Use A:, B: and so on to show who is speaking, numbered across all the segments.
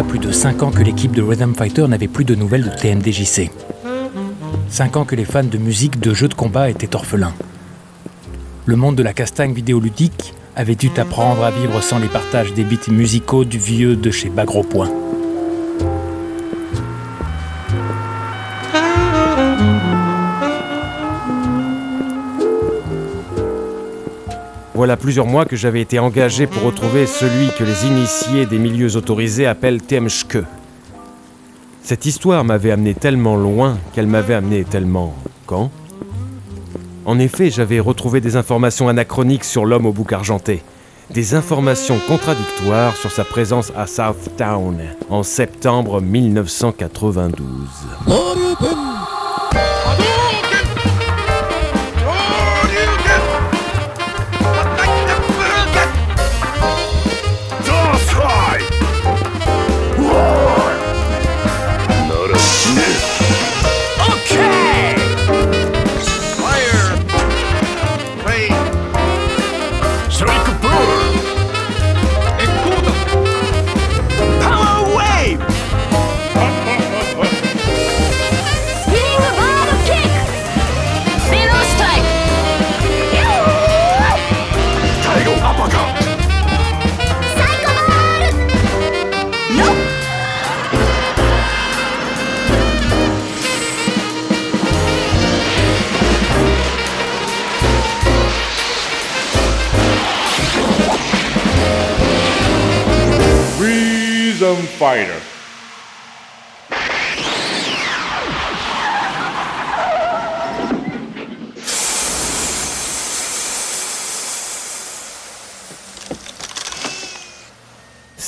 A: Plus de 5 ans que l'équipe de Rhythm Fighter n'avait plus de nouvelles de TMDJC. 5 ans que les fans de musique de jeux de combat étaient orphelins. Le monde de la castagne vidéoludique avait dû apprendre à vivre sans les partages des beats musicaux du vieux de chez Bagro
B: Voilà plusieurs mois que j'avais été engagé pour retrouver celui que les initiés des milieux autorisés appellent Temschke. Cette histoire m'avait amené tellement loin qu'elle m'avait amené tellement quand? En effet, j'avais retrouvé des informations anachroniques sur l'homme au bouc argenté, des informations contradictoires sur sa présence à Southtown en septembre 1992.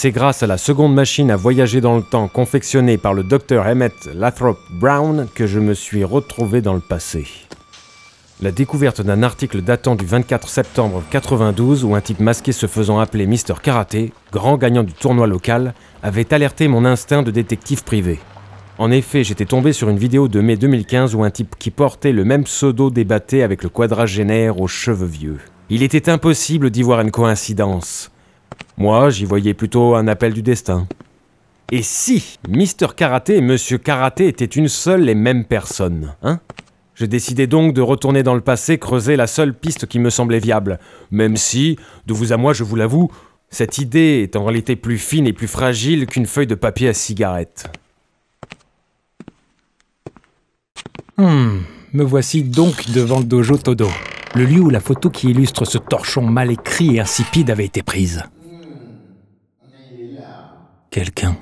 B: C'est grâce à la seconde machine à voyager dans le temps confectionnée par le docteur Emmett Lathrop Brown que je me suis retrouvé dans le passé. La découverte d'un article datant du 24 septembre 92 où un type masqué se faisant appeler Mister Karaté, grand gagnant du tournoi local, avait alerté mon instinct de détective privé. En effet, j'étais tombé sur une vidéo de mai 2015 où un type qui portait le même pseudo débattait avec le quadragénaire aux cheveux vieux. Il était impossible d'y voir une coïncidence. Moi, j'y voyais plutôt un appel du destin. Et si Mister Karaté et Monsieur Karaté étaient une seule et même personne, hein? Je décidai donc de retourner dans le passé creuser la seule piste qui me semblait viable, même si, de vous à moi je vous l'avoue, cette idée est en réalité plus fine et plus fragile qu'une feuille de papier à cigarette.
A: Hmm, me voici donc devant le dojo Todo, le lieu où la photo qui illustre ce torchon mal écrit et insipide avait été prise. Quelqu'un.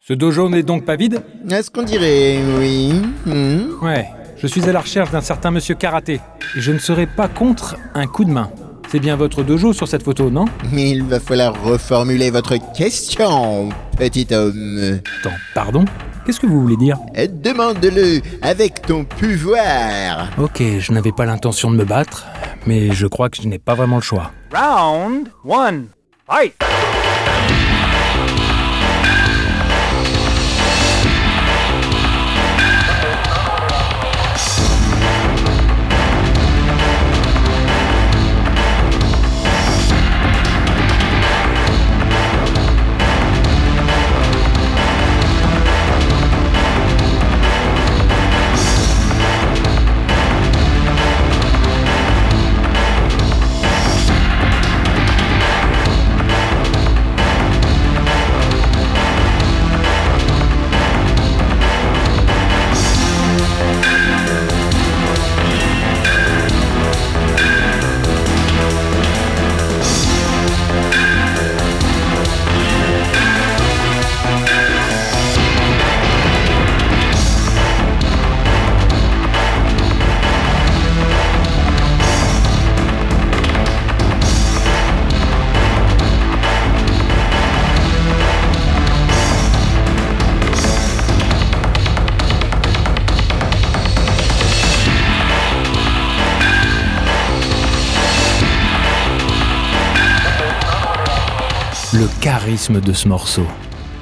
A: Ce dojo n'est donc pas vide?
C: Est-ce qu'on dirait oui hmm?
A: Ouais, je suis à la recherche d'un certain monsieur Karaté, et je ne serai pas contre un coup de main. C'est bien votre dojo sur cette photo, non?
C: Mais il va falloir reformuler votre question, petit homme.
A: Attends, pardon? Qu'est-ce que vous voulez dire?
C: Demande-le avec ton pouvoir.
A: Ok, je n'avais pas l'intention de me battre, mais je crois que je n'ai pas vraiment le choix.
D: Round 1. Fight
A: de ce morceau,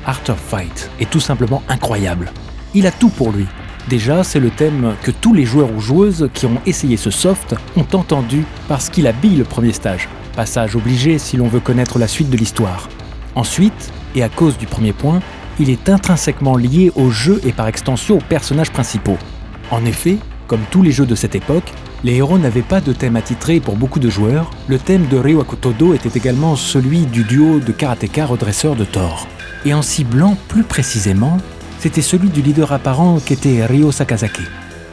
A: Art of Fight, est tout simplement incroyable. Il a tout pour lui. Déjà, c'est le thème que tous les joueurs ou joueuses qui ont essayé ce soft ont entendu parce qu'il habille le premier stage. Passage obligé si l'on veut connaître la suite de l'histoire. Ensuite, et à cause du premier point, il est intrinsèquement lié au jeu et par extension aux personnages principaux. En effet, comme tous les jeux de cette époque, les héros n'avaient pas de thème attitré pour beaucoup de joueurs. Le thème de Ryo Akutodo était également celui du duo de karatéka redresseur de Thor. Et en ciblant plus précisément, c'était celui du leader apparent qu'était Ryo Sakazaki.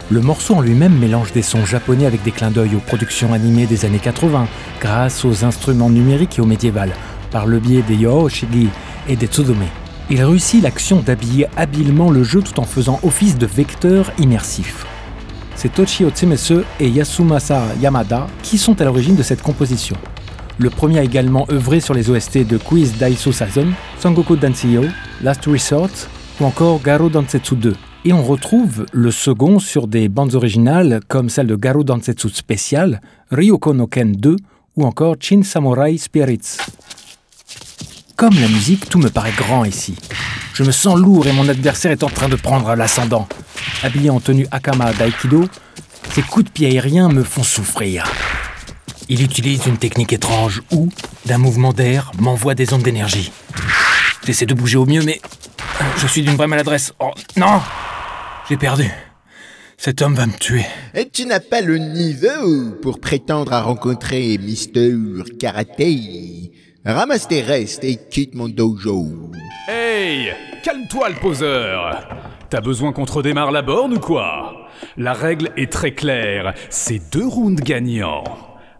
A: Le morceau en lui-même mélange des sons japonais avec des clins d'œil aux productions animées des années 80, grâce aux instruments numériques et au médiéval, par le biais des Yoshigi et des Tsuzume. Il réussit l'action d'habiller habilement le jeu tout en faisant office de vecteur immersif. C'est Tochi Otsumesu et Yasumasa Yamada qui sont à l'origine de cette composition. Le premier a également œuvré sur les OST de Quiz Daiso Sazon, Sangoku Danseyo, Last Resort ou encore Garo Dansetsu 2. Et on retrouve le second sur des bandes originales comme celle de Garo Dansetsu Special, Ryoko no Ken 2 ou encore Shin Samurai Spirits. Comme la musique, tout me paraît grand ici. Je me sens lourd et mon adversaire est en train de prendre l'ascendant. Habillé en tenue Akama d'Aikido, ses coups de pied aériens me font souffrir. Il utilise une technique étrange où, d'un mouvement d'air, m'envoie des ondes d'énergie. J'essaie de bouger au mieux, mais je suis d'une vraie maladresse. Oh non J'ai perdu. Cet homme va me tuer.
C: Et tu n'as pas le niveau pour prétendre à rencontrer Mister Karaté. Ramasse tes restes et quitte mon dojo.
E: Hey Calme-toi le poseur T'as besoin qu'on te redémarre la borne ou quoi? La règle est très claire, c'est deux rounds gagnants.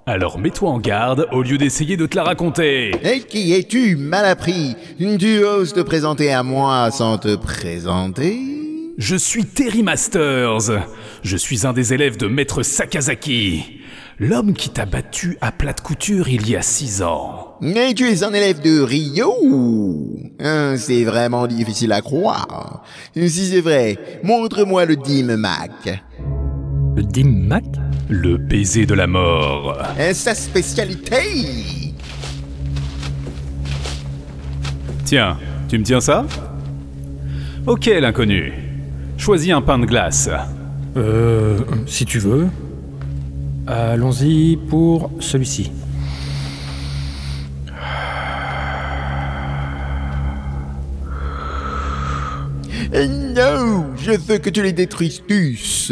E: Alors mets-toi en garde au lieu d'essayer de te la raconter.
C: Et qui es-tu, mal appris Tu oses te présenter à moi sans te présenter?
E: Je suis Terry Masters. Je suis un des élèves de Maître Sakazaki. L'homme qui t'a battu à plate couture il y a six ans.
C: Mais tu es un élève de Rio Hein, C'est vraiment difficile à croire. Si c'est vrai, montre-moi le Dim Mac.
A: Le Dim Mac?
E: Le baiser de la mort.
C: Et sa spécialité
E: Tiens, tu me tiens ça? Ok l'inconnu. Choisis un pain de glace.
A: Euh, si tu veux. Allons-y pour celui-ci.
C: Eh Non, je veux que tu les détruises tous.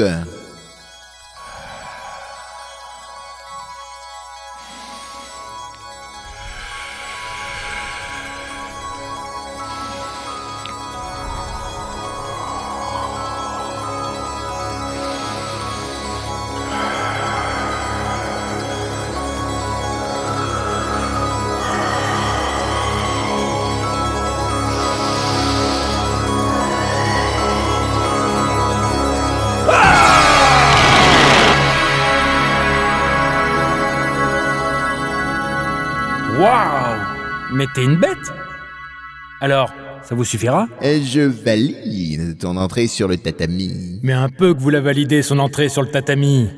A: Mais t'es une bête Alors, ça vous suffira?
C: Et je valide ton entrée sur le tatami.
A: Mais un peu que vous la validez son entrée sur le tatami.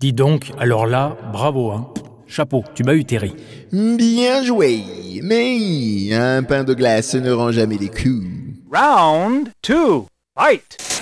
A: Dis donc, alors là, bravo, hein. Chapeau, tu m'as eu, Terry.
C: Bien joué, mais un pain de glace ne rend jamais les coups.
D: Round two. Fight.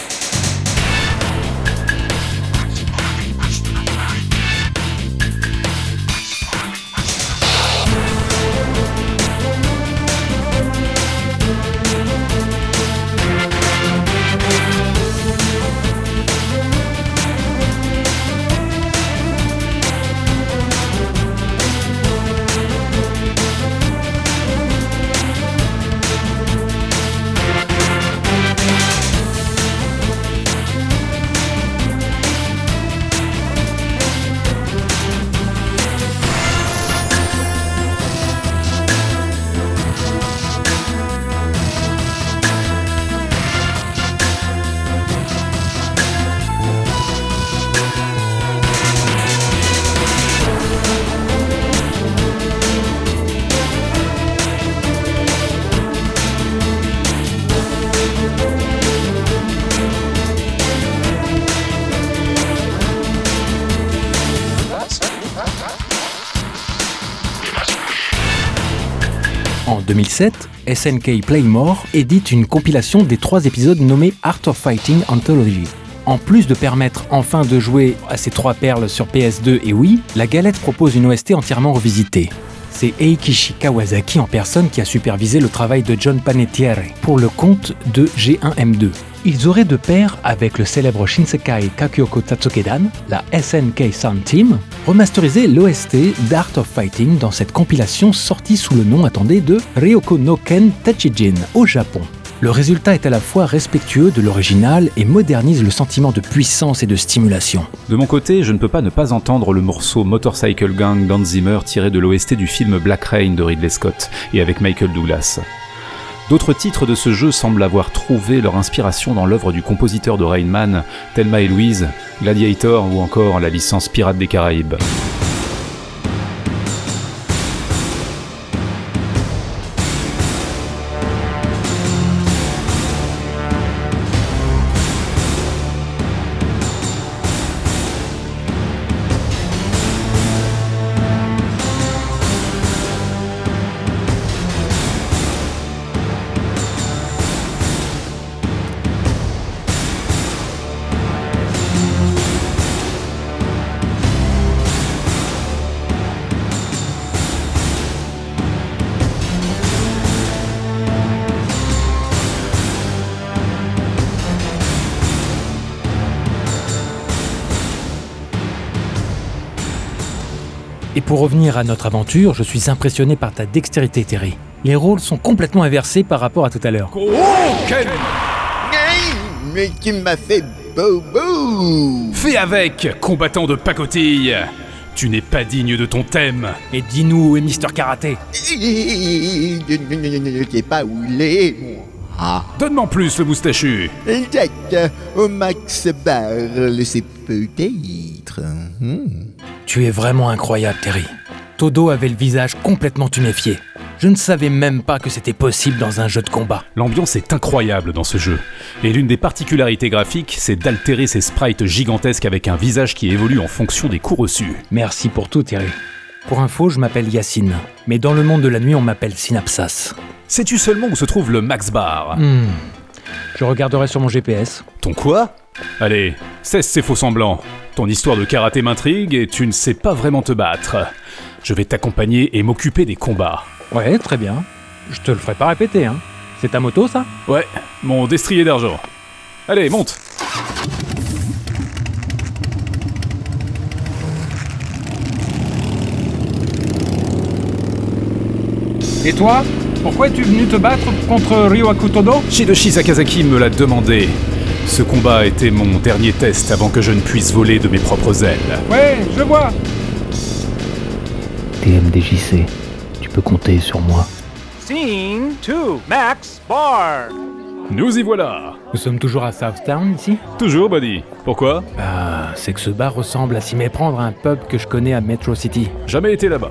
A: En 2007, SNK Playmore édite une compilation des trois épisodes nommés Art of Fighting Anthology. En plus de permettre enfin de jouer à ces trois perles sur PS2 et Wii, la galette propose une OST entièrement revisitée. C'est Eikishi Kawasaki en personne qui a supervisé le travail de John Panettiere pour le compte de G1M2. Ils auraient de pair avec le célèbre Shinsekai Kakyoko Tatsukedan, la SNK Sound Team, remasterisé l'OST d'Art of Fighting dans cette compilation sortie sous le nom, attendez, de Ryoko no Ken Tachijin au Japon. Le résultat est à la fois respectueux de l'original et modernise le sentiment de puissance et de stimulation.
E: De mon côté, je ne peux pas ne pas entendre le morceau Motorcycle Gang d'Hans tiré de l'OST du film Black Rain de Ridley Scott et avec Michael Douglas. D'autres titres de ce jeu semblent avoir trouvé leur inspiration dans l'œuvre du compositeur de Rain Man, Thelma et Louise, Gladiator ou encore la licence Pirates des Caraïbes.
A: Pour revenir à notre aventure, je suis impressionné par ta dextérité, Terry. Les rôles sont complètement inversés par rapport à tout à l'heure.
E: Ken
C: Hey, mais tu m'as fait bobo
E: Fais avec, combattant de pacotille Tu n'es pas digne de ton thème
A: Et dis-nous où est Mister Karaté
C: Je ne sais pas où il est, moi. Ah,
E: Donne-moi plus le moustachu
C: exact, au Max Barle, c'est peut-être. Hmm.
A: Tu es vraiment incroyable, Terry. Todo avait le visage complètement tuméfié. Je ne savais même pas que c'était possible dans un jeu de combat.
E: L'ambiance est incroyable dans ce jeu, et l'une des particularités graphiques, c'est d'altérer ces sprites gigantesques avec un visage qui évolue en fonction des coups reçus.
A: Merci pour tout, Terry. Pour info, je m'appelle Yacine, mais dans le monde de la nuit, on m'appelle Synapsas.
E: Sais-tu seulement où se trouve le Max Bar?
A: Hmm. Je regarderai sur mon GPS.
E: Ton quoi? Allez, cesse ces faux semblants. Ton histoire de karaté m'intrigue et tu ne sais pas vraiment te battre. Je vais t'accompagner et m'occuper des combats.
A: Ouais, très bien. Je te le ferai pas répéter, hein. C'est ta moto, ça?
E: Ouais, mon destrier d'argent. Allez, monte
D: Et toi? Pourquoi es-tu venu te battre contre Ryo Akutodo
E: Shidoshi Sakazaki me l'a demandé. Ce combat était mon dernier test avant que je ne puisse voler de mes propres ailes.
D: Ouais, je vois.
A: TMDJC, tu peux compter sur moi.
D: Scene 2, Max Bar.
E: Nous y voilà
A: Nous sommes toujours à Southtown, ici?
E: Toujours, buddy. Pourquoi?
A: Ah, c'est que ce bar ressemble à s'y méprendre à un pub que je connais à Metro City.
E: Jamais été là-bas.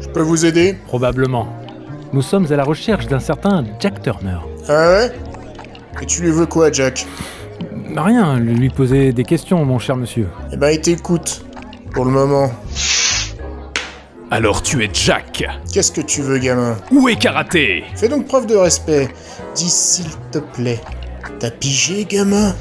F: Je peux vous aider?
A: Probablement. Nous sommes à la recherche d'un certain Jack Turner.
F: Ah ouais? Et tu lui veux quoi, Jack
A: Rien, lui poser des questions, mon cher monsieur.
F: Eh ben, il t'écoute. Pour le moment.
E: Alors tu es Jack
F: Qu'est-ce que tu veux, gamin
E: Où est Karaté?
F: Fais donc preuve de respect. Dis s'il te plaît. T'as pigé, gamin?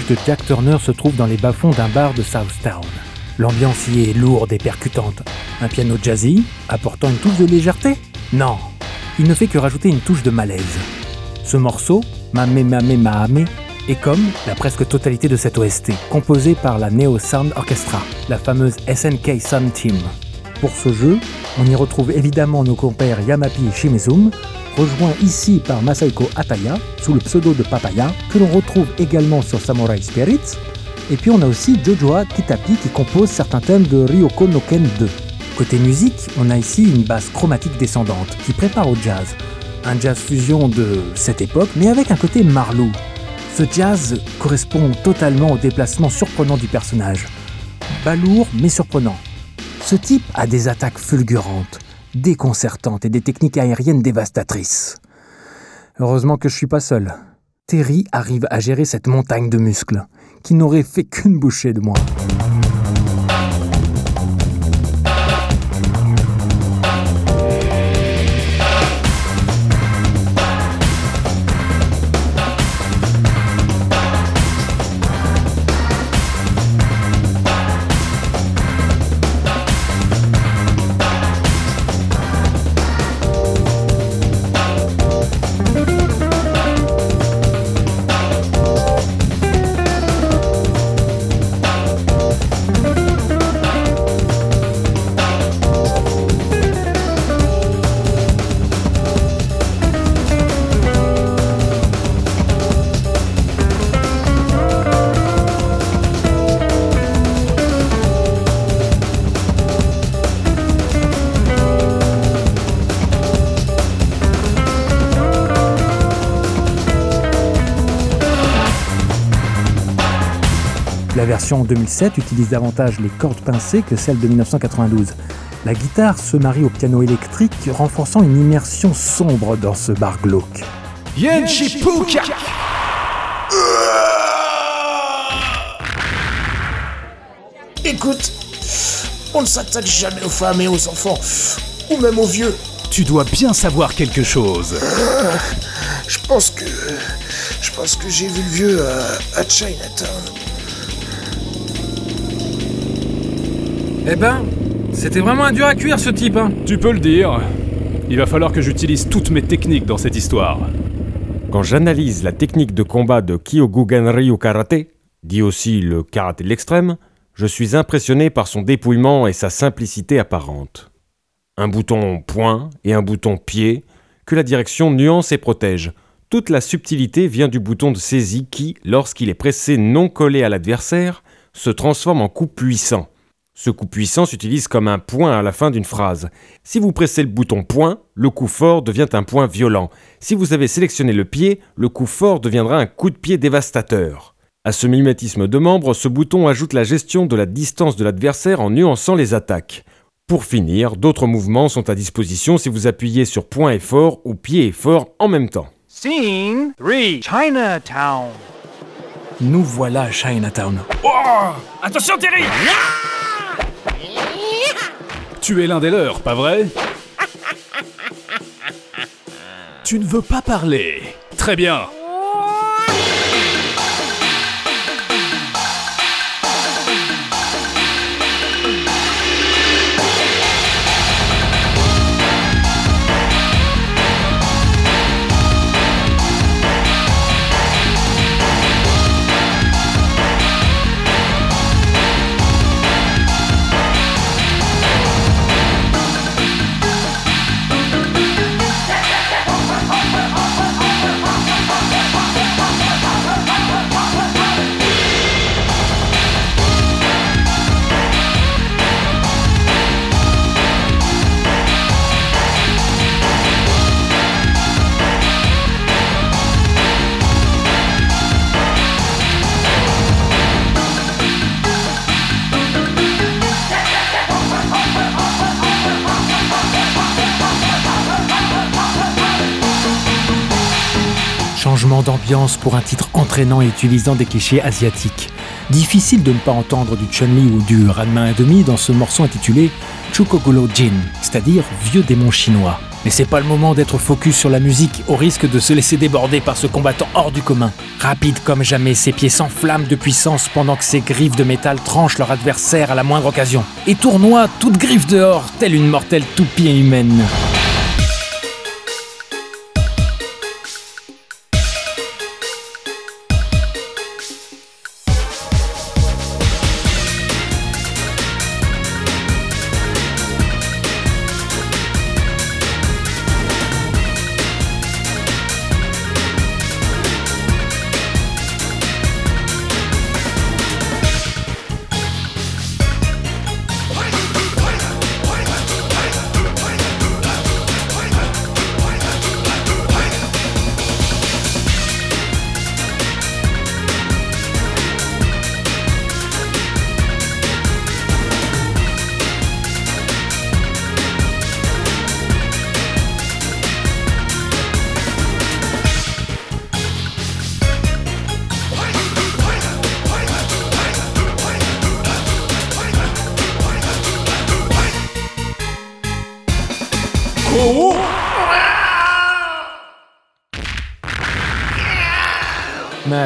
A: De Jack Turner se trouve dans les bas-fonds d'un bar de Southtown. L'ambiance y est lourde et percutante. Un piano jazzy, apportant une touche de légèreté? Non, il ne fait que rajouter une touche de malaise. Ce morceau, Mame Mame Mahame, est comme la presque totalité de cette OST, composée par la Neo Sound Orchestra, la fameuse SNK Sound Team. Pour ce jeu, on y retrouve évidemment nos compères Yamapi et Shimezum, rejoints ici par Masaiko Ataya, sous le pseudo de Papaya, que l'on retrouve également sur Samurai Spirits, et puis on a aussi Jojoa Kitapi qui compose certains thèmes de Ryoko no Ken 2. Côté musique, on a ici une basse chromatique descendante qui prépare au jazz. Un jazz fusion de cette époque, mais avec un côté marlou. Ce jazz correspond totalement au déplacement surprenant du personnage. Balourd mais surprenant. Ce type a des attaques fulgurantes, déconcertantes et des techniques aériennes dévastatrices. Heureusement que je suis pas seul. Terry arrive à gérer cette montagne de muscles, qui n'aurait fait qu'une bouchée de moi. Version 2007 utilise davantage les cordes pincées que celle de 1992. La guitare se marie au piano électrique, renforçant une immersion sombre dans ce bar glauque.
E: Yenchipuka
F: Écoute, on ne s'attaque jamais aux femmes et aux enfants, ou même aux vieux.
E: Tu dois bien savoir quelque chose.
F: Je pense que. Je pense que j'ai vu le vieux à, à Chinatown.
D: Eh ben, c'était vraiment un dur à cuire ce type, hein.
E: Tu peux le dire. Il va falloir que j'utilise toutes mes techniques dans cette histoire.
B: Quand j'analyse la technique de combat de Kyogugen Ryu Karate, dit aussi le karaté de l'extrême, je suis impressionné par son dépouillement et sa simplicité apparente. Un bouton point et un bouton pied que la direction nuance et protège. Toute la subtilité vient du bouton de saisie qui, lorsqu'il est pressé non collé à l'adversaire, se transforme en coup puissant. Ce coup puissant s'utilise comme un point à la fin d'une phrase. Si vous pressez le bouton point, le coup fort devient un point violent. Si vous avez sélectionné le pied, le coup fort deviendra un coup de pied dévastateur. À ce mimétisme de membres, ce bouton ajoute la gestion de la distance de l'adversaire en nuançant les attaques. Pour finir, d'autres mouvements sont à disposition si vous appuyez sur point et fort ou pied et fort en même temps.
G: Scene 3 Chinatown.
A: Nous voilà à Chinatown.
D: Attention Terry
E: Tu es l'un des leurs, pas vrai? Tu ne veux pas parler. Très bien.
A: D'ambiance pour un titre entraînant et utilisant des clichés asiatiques. Difficile de ne pas entendre du Chun-Li ou du Ranma 1,5 dans ce morceau intitulé Chukogolo Jin, c'est-à-dire vieux démon chinois. Mais c'est pas le moment d'être focus sur la musique au risque de se laisser déborder par ce combattant hors du commun. Rapide comme jamais, ses pieds s'enflamment de puissance pendant que ses griffes de métal tranchent leur adversaire à la moindre occasion. Et tournoie, toute griffe dehors, telle une mortelle toupie humaine.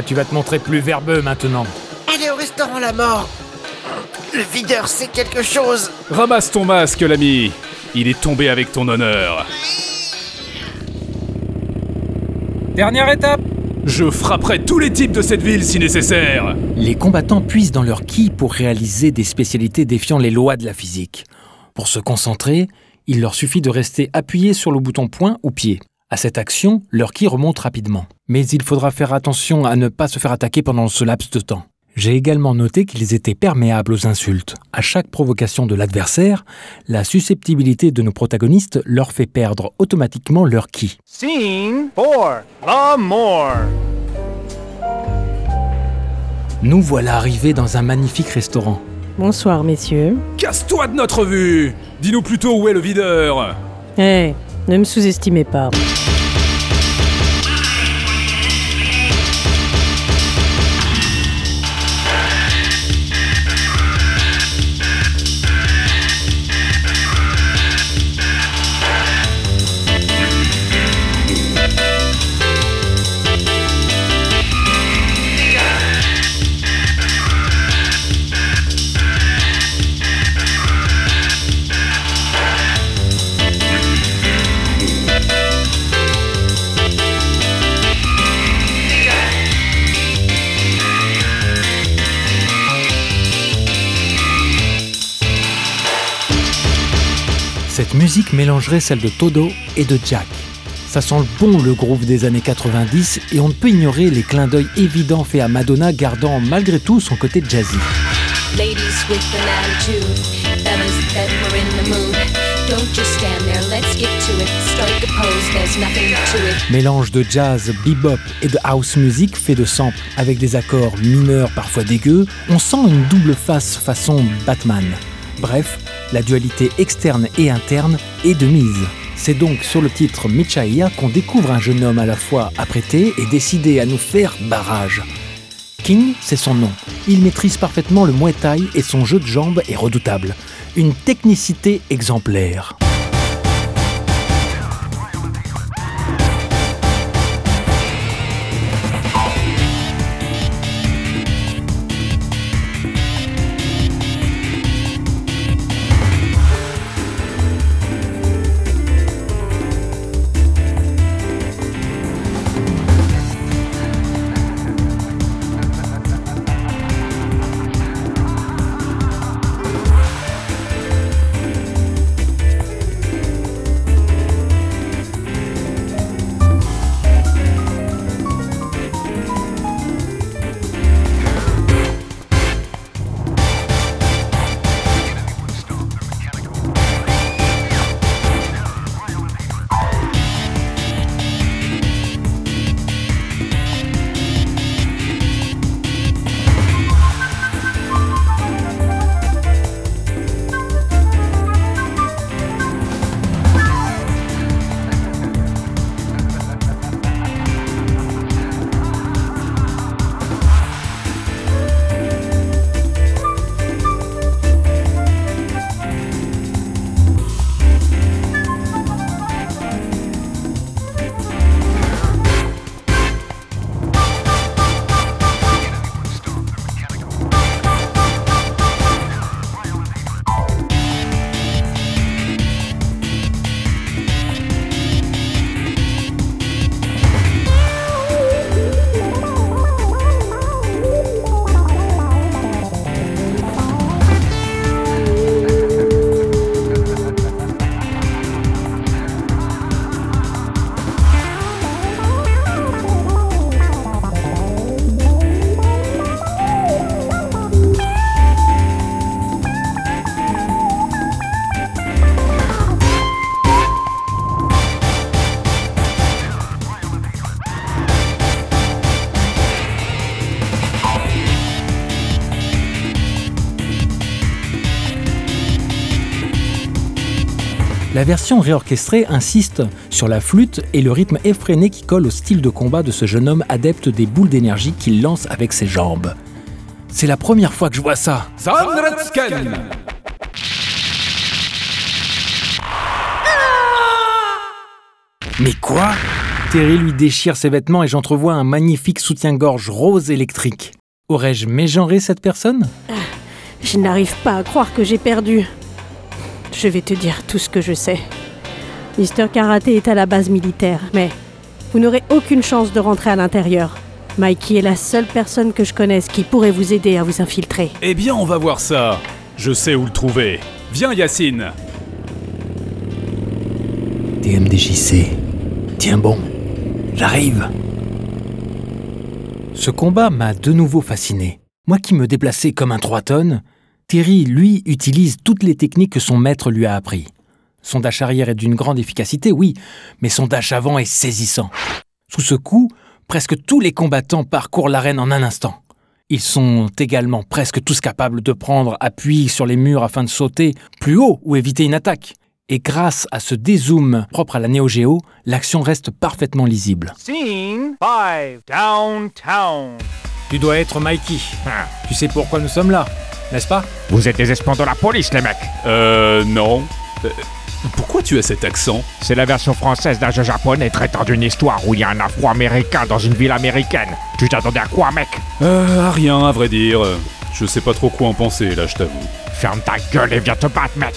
A: Tu vas te montrer plus verbeux maintenant.
F: Allez au restaurant La Mort. Le videur sait quelque chose.
E: Ramasse ton masque, l'ami. Il est tombé avec ton honneur.
D: Dernière étape
E: Je frapperai tous les types de cette ville si nécessaire.
A: Les combattants puisent dans leur ki pour réaliser des spécialités défiant les lois de la physique. Pour se concentrer, il leur suffit de rester appuyé sur le bouton point ou pied. À cette action, leur ki remonte rapidement. Mais il faudra faire attention à ne pas se faire attaquer pendant ce laps de temps. J'ai également noté qu'ils étaient perméables aux insultes. À chaque provocation de l'adversaire, la susceptibilité de nos protagonistes leur fait perdre automatiquement leur ki.
G: Scene 4. The More.
A: Nous voilà arrivés dans un magnifique restaurant.
H: Bonsoir, messieurs.
E: Casse-toi de notre vue Dis-nous plutôt où est le videur
H: Eh, ne me sous-estimez pas.
A: Cette musique mélangerait celle de Todo et de Jack. Ça sent le bon le groove des années 90 et on ne peut ignorer les clins d'œil évidents faits à Madonna gardant malgré tout son côté jazzy. Mélange de jazz, bebop et de house music fait de samples avec des accords mineurs parfois dégueux, on sent une double face façon Batman. Bref, la dualité externe et interne est de mise. C'est donc sur le titre Michaia qu'on découvre un jeune homme à la fois apprêté et décidé à nous faire barrage. King, c'est son nom. Il maîtrise parfaitement le Muay Thai et son jeu de jambes est redoutable. Une technicité exemplaire. La version réorchestrée insiste sur la flûte et le rythme effréné qui colle au style de combat de ce jeune homme adepte des boules d'énergie qu'il lance avec ses jambes. C'est la première fois que je vois ça. Mais quoi? Terry lui déchire ses vêtements et j'entrevois un magnifique soutien-gorge rose électrique. Aurais-je mégenré cette personne?
H: Je n'arrive pas à croire que j'ai perdu. Je vais te dire tout ce que je sais. Mister Karaté est à la base militaire, mais vous n'aurez aucune chance de rentrer à l'intérieur. Mikey est la seule personne que je connaisse qui pourrait vous aider à vous infiltrer.
E: Eh bien, on va voir ça. Je sais où le trouver. Viens, Yacine.
A: TMDJC. Tiens bon, j'arrive. Ce combat m'a de nouveau fasciné. Moi qui me déplaçais comme un 3 tonnes, Terry, lui, utilise toutes les techniques que son maître lui a appris. Son dash arrière est d'une grande efficacité, oui, mais son dash avant est saisissant. Sous ce coup, presque tous les combattants parcourent l'arène en un instant. Ils sont également presque tous capables de prendre appui sur les murs afin de sauter plus haut ou éviter une attaque. Et grâce à ce dézoom propre à la Neo Geo, l'action reste parfaitement lisible.
G: Scene 5 Downtown.
A: Tu dois être Mikey. Tu sais pourquoi nous sommes là, n'est-ce pas?
I: Vous êtes des espions de la police, les mecs.
E: Euh, non. Euh, pourquoi tu as cet accent?
I: C'est la version française d'un jeu japonais traitant d'une histoire où il y a un afro-américain dans une ville américaine. Tu t'attendais à quoi, mec?
E: Euh, à rien, à vrai dire. Je sais pas trop quoi en penser, là, je t'avoue.
I: Ferme ta gueule et viens te battre, mec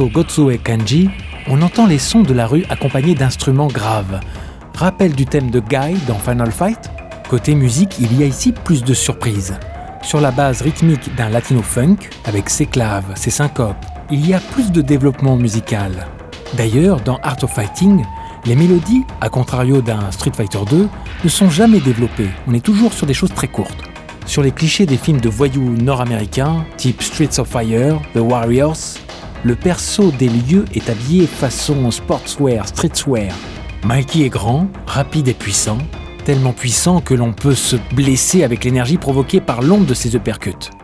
A: morceau Gotsue Kanji, on entend les sons de la rue accompagnés d'instruments graves. Rappel du thème de Guy dans Final Fight Côté musique, il y a ici plus de surprises. Sur la base rythmique d'un latino funk, avec ses claves, ses syncopes, il y a plus de développement musical. D'ailleurs, dans Art of Fighting, les mélodies, à contrario d'un Street Fighter 2, ne sont jamais développées. On est toujours sur des choses très courtes. Sur les clichés des films de voyous nord-américains, type Streets of Fire, The Warriors, le perso des lieux est habillé façon sportswear, streetswear. Mikey est grand, rapide et puissant, tellement puissant que l'on peut se blesser avec l'énergie provoquée par l'onde de ses uppercuts.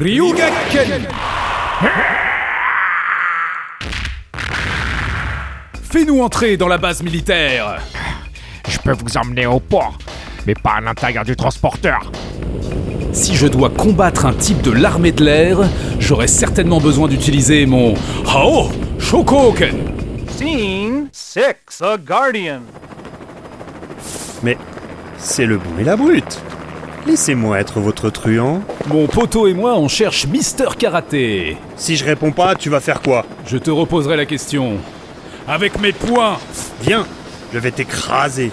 E: Ryugaken Fais-nous entrer dans la base militaire
I: Je peux vous emmener au port, mais pas à l'intérieur du transporteur.
E: Si je dois combattre un type de l'armée de l'air, j'aurai certainement besoin d'utiliser mon Hao Shokoken
G: Scene 6, The Guardian.
J: Mais c'est le bon et la brute. Laissez-moi être votre truand.
E: Mon poteau et moi, on cherche Mister Karaté.
J: Si je réponds pas, tu vas faire quoi?
E: Je te reposerai la question. Avec mes poings
J: Viens, je vais t'écraser.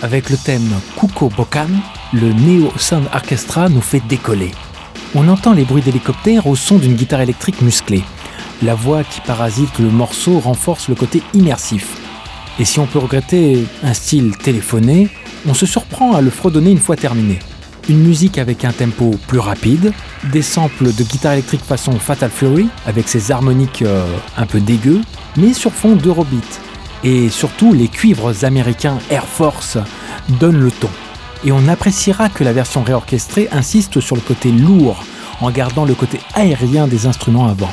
A: Avec le thème Kuko Bokan, le Neo Sound Orchestra nous fait décoller. On entend les bruits d'hélicoptères au son d'une guitare électrique musclée. La voix qui parasite le morceau renforce le côté immersif. Et si on peut regretter un style téléphoné, on se surprend à le fredonner une fois terminé. Une musique avec un tempo plus rapide, des samples de guitare électrique façon Fatal Fury, avec ses harmoniques euh, un peu dégueux, mais sur fond d'Eurobeat. Et surtout, les cuivres américains Air Force donnent le ton. Et on appréciera que la version réorchestrée insiste sur le côté lourd, en gardant le côté aérien des instruments avant.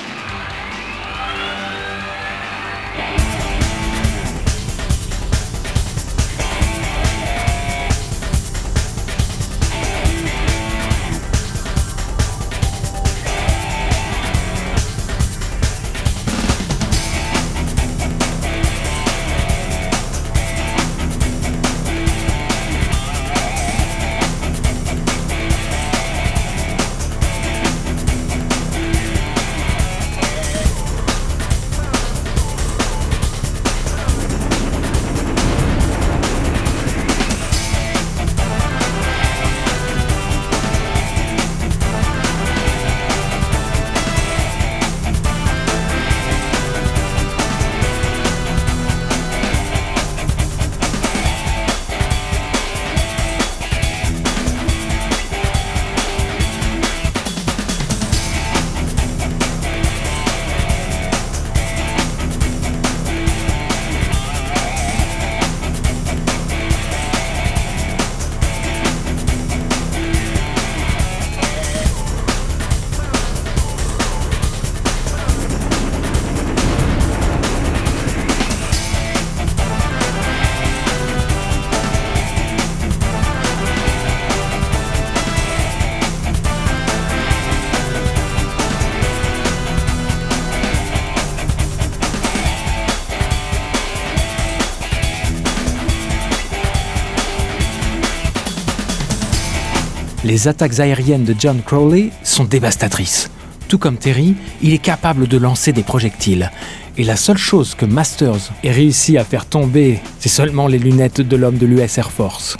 A: Les attaques aériennes de John Crowley sont dévastatrices. Tout comme Terry, il est capable de lancer des projectiles. Et la seule chose que Masters ait réussi à faire tomber, c'est seulement les lunettes de l'homme de l'US Air Force.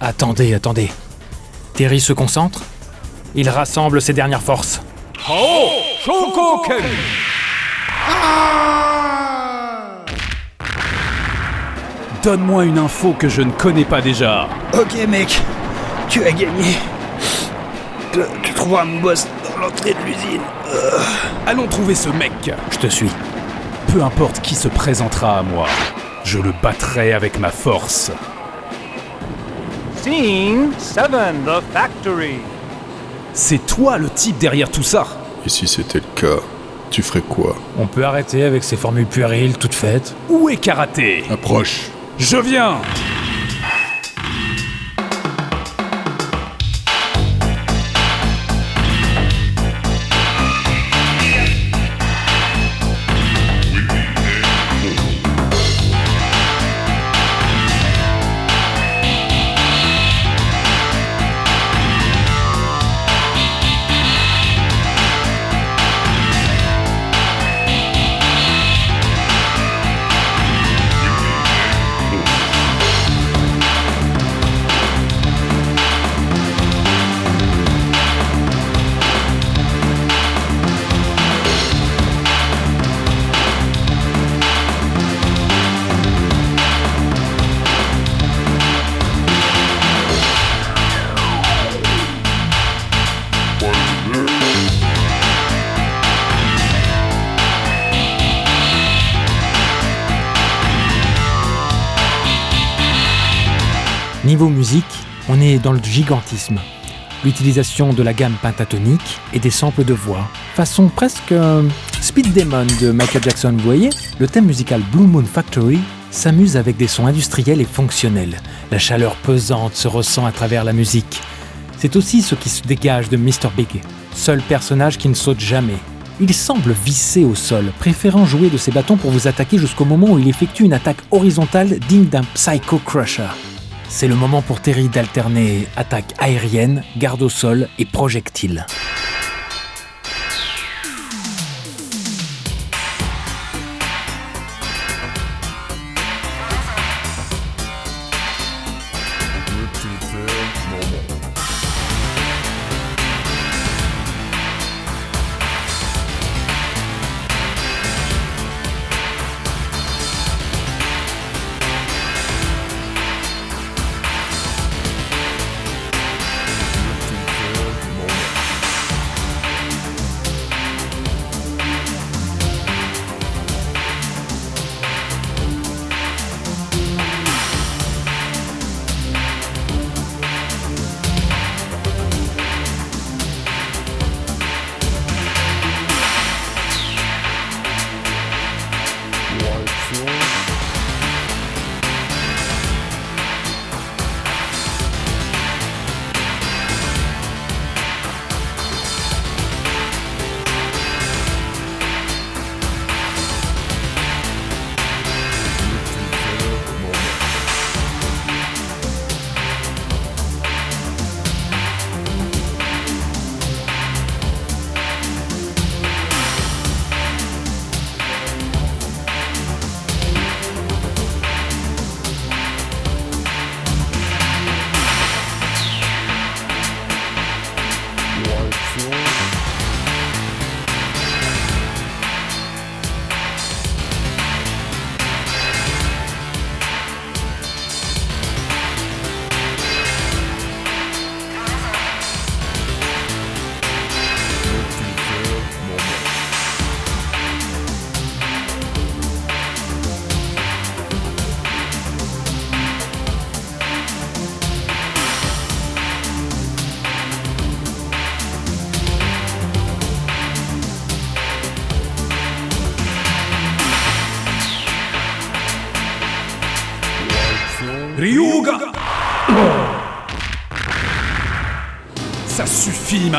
A: Attendez, attendez. Terry se concentre Il rassemble ses dernières forces.
E: Oh Shokoken Donne-moi une info que je ne connais pas déjà.
F: Ok, mec, tu as gagné. Tu, tu trouveras mon boss dans l'entrée de l'usine. Euh,
E: Allons trouver ce mec.
A: Je te suis.
E: Peu importe qui se présentera à moi, je le battrai avec ma force.
G: Scene 7, The Factory.
E: C'est toi le type derrière tout ça
K: Et si c'était le cas, tu ferais quoi?
A: On peut arrêter avec ces formules puériles toutes faites.
E: Où est Karaté?
K: Approche.
E: Je viens
A: Niveau musique, on est dans le gigantisme. L'utilisation de la gamme pentatonique et des samples de voix. Façon presque euh, Speed Demon de Michael Jackson, vous voyez Le thème musical Blue Moon Factory s'amuse avec des sons industriels et fonctionnels. La chaleur pesante se ressent à travers la musique. C'est aussi ce qui se dégage de Mr. Big, seul personnage qui ne saute jamais. Il semble vissé au sol, préférant jouer de ses bâtons pour vous attaquer jusqu'au moment où il effectue une attaque horizontale digne d'un Psycho Crusher. C'est le moment pour Terry d'alterner attaque aérienne, garde au sol et projectile.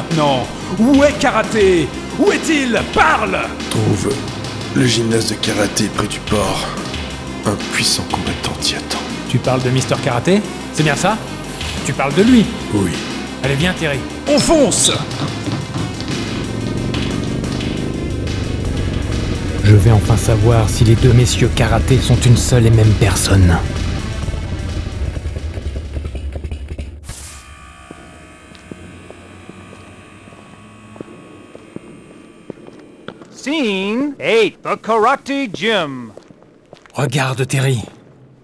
E: Maintenant Où est Karaté? Où est-il? Parle
K: Trouve le gymnase de karaté près du port. Un puissant combattant t'y attend.
A: Tu parles de Mister Karaté? C'est bien ça? Tu parles de lui?
K: Oui.
A: Allez, viens, Terry.
E: On fonce
A: Je vais enfin savoir si les deux messieurs Karaté sont une seule et même personne.
G: Scene 8 The Karate Gym.
A: Regarde, Terry.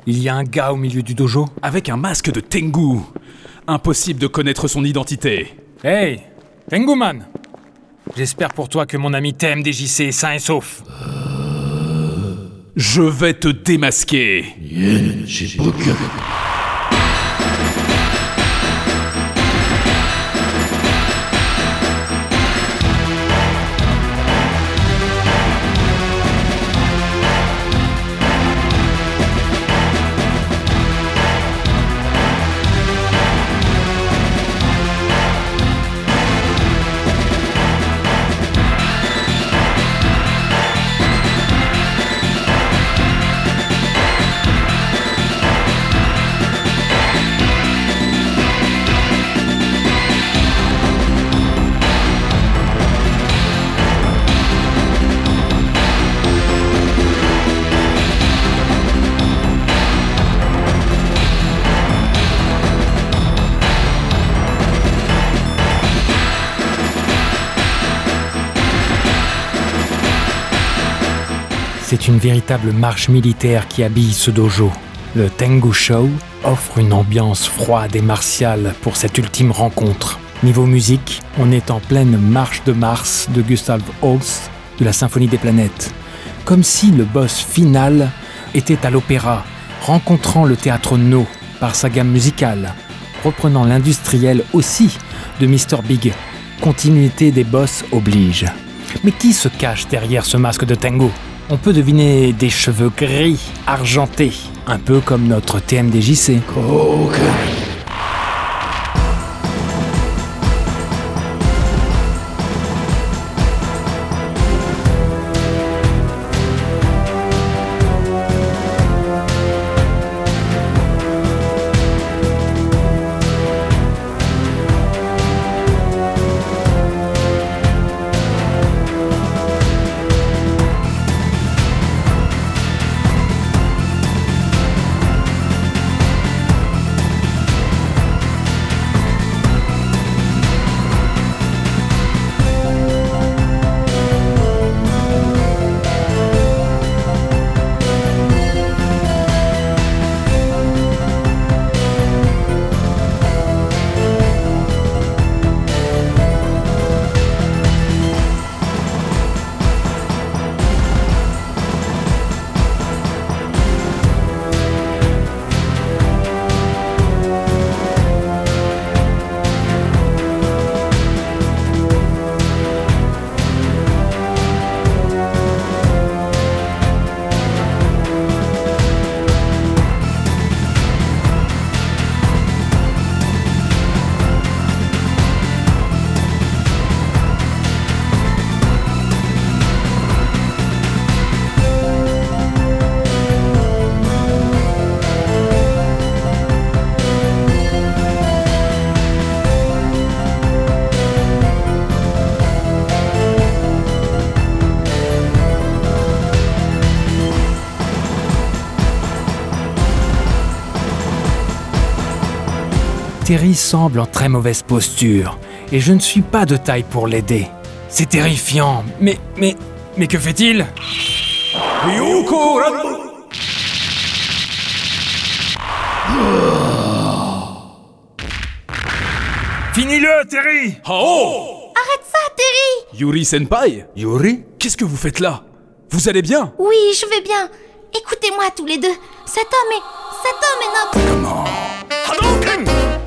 A: Il y a un gars au milieu du dojo.
E: Avec un masque de Tengu. Impossible de connaître son identité.
A: Hey Tenguman J'espère pour toi que mon ami TMDJC est sain et sauf.
E: Je vais te démasquer.
A: Une véritable marche militaire qui habille ce dojo. Le Tengu Show offre une ambiance froide et martiale pour cette ultime rencontre. Niveau musique, on est en pleine marche de Mars de Gustav Holst de la Symphonie des planètes. Comme si le boss final était à l'opéra, rencontrant le théâtre No. par sa gamme musicale, reprenant l'industriel aussi de Mr. Big. Continuité des boss oblige. Mais qui se cache derrière ce masque de tango On peut deviner des cheveux gris, argentés, un peu comme notre TMDJC. Terry semble en très mauvaise posture, et je ne suis pas de taille pour l'aider. C'est terrifiant, mais, mais, mais que fait-il? Finis-le, Terry!
E: Oh!
L: Arrête ça, Terry!
E: Yuri Senpai? Yuri? Qu'est-ce que vous faites là? Vous allez bien?
L: Oui, je vais bien. Écoutez-moi tous les deux. Cet homme est... Cet homme est notre...
E: Hadouken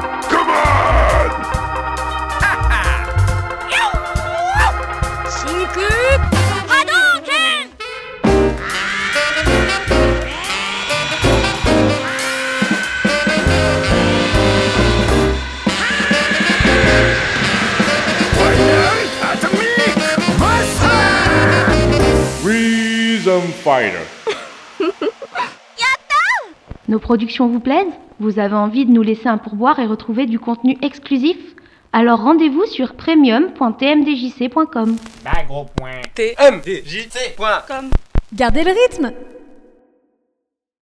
I: Fighter.
M: Nos productions vous plaisent? Vous avez envie de nous laisser un pourboire et retrouver du contenu exclusif? Alors rendez-vous sur premium.tmdjc.com.
G: TMDJC.com
H: Gardez le rythme